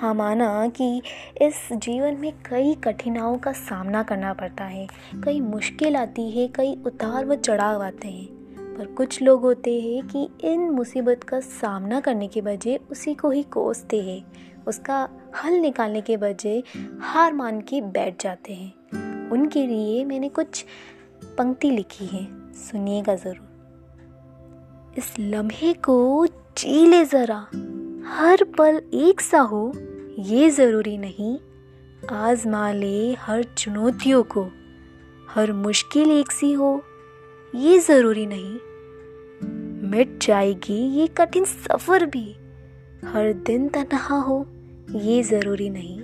हाँ माना कि इस जीवन में कई कठिनाइयों का सामना करना पड़ता है। कई मुश्किल आती है, कई उतार व चढ़ाव आते हैं। पर कुछ लोग होते हैं कि इन मुसीबत का सामना करने के बजाय उसी को ही कोसते हैं। उसका हल निकालने के बजाय हार मान के बैठ जाते हैं। उनके लिए मैंने कुछ पंक्ति लिखी है, सुनिएगा ज़रूर। इस लम्हे को जी ले ज़रा, हर पल एक सा हो ये ज़रूरी नहीं आजमा ले हर चुनौतियों को, हर मुश्किल एक सी हो, ये ज़रूरी नहीं। मिट जाएगी ये कठिन सफ़र भी, हर दिन तनहा हो, ये ज़रूरी नहीं।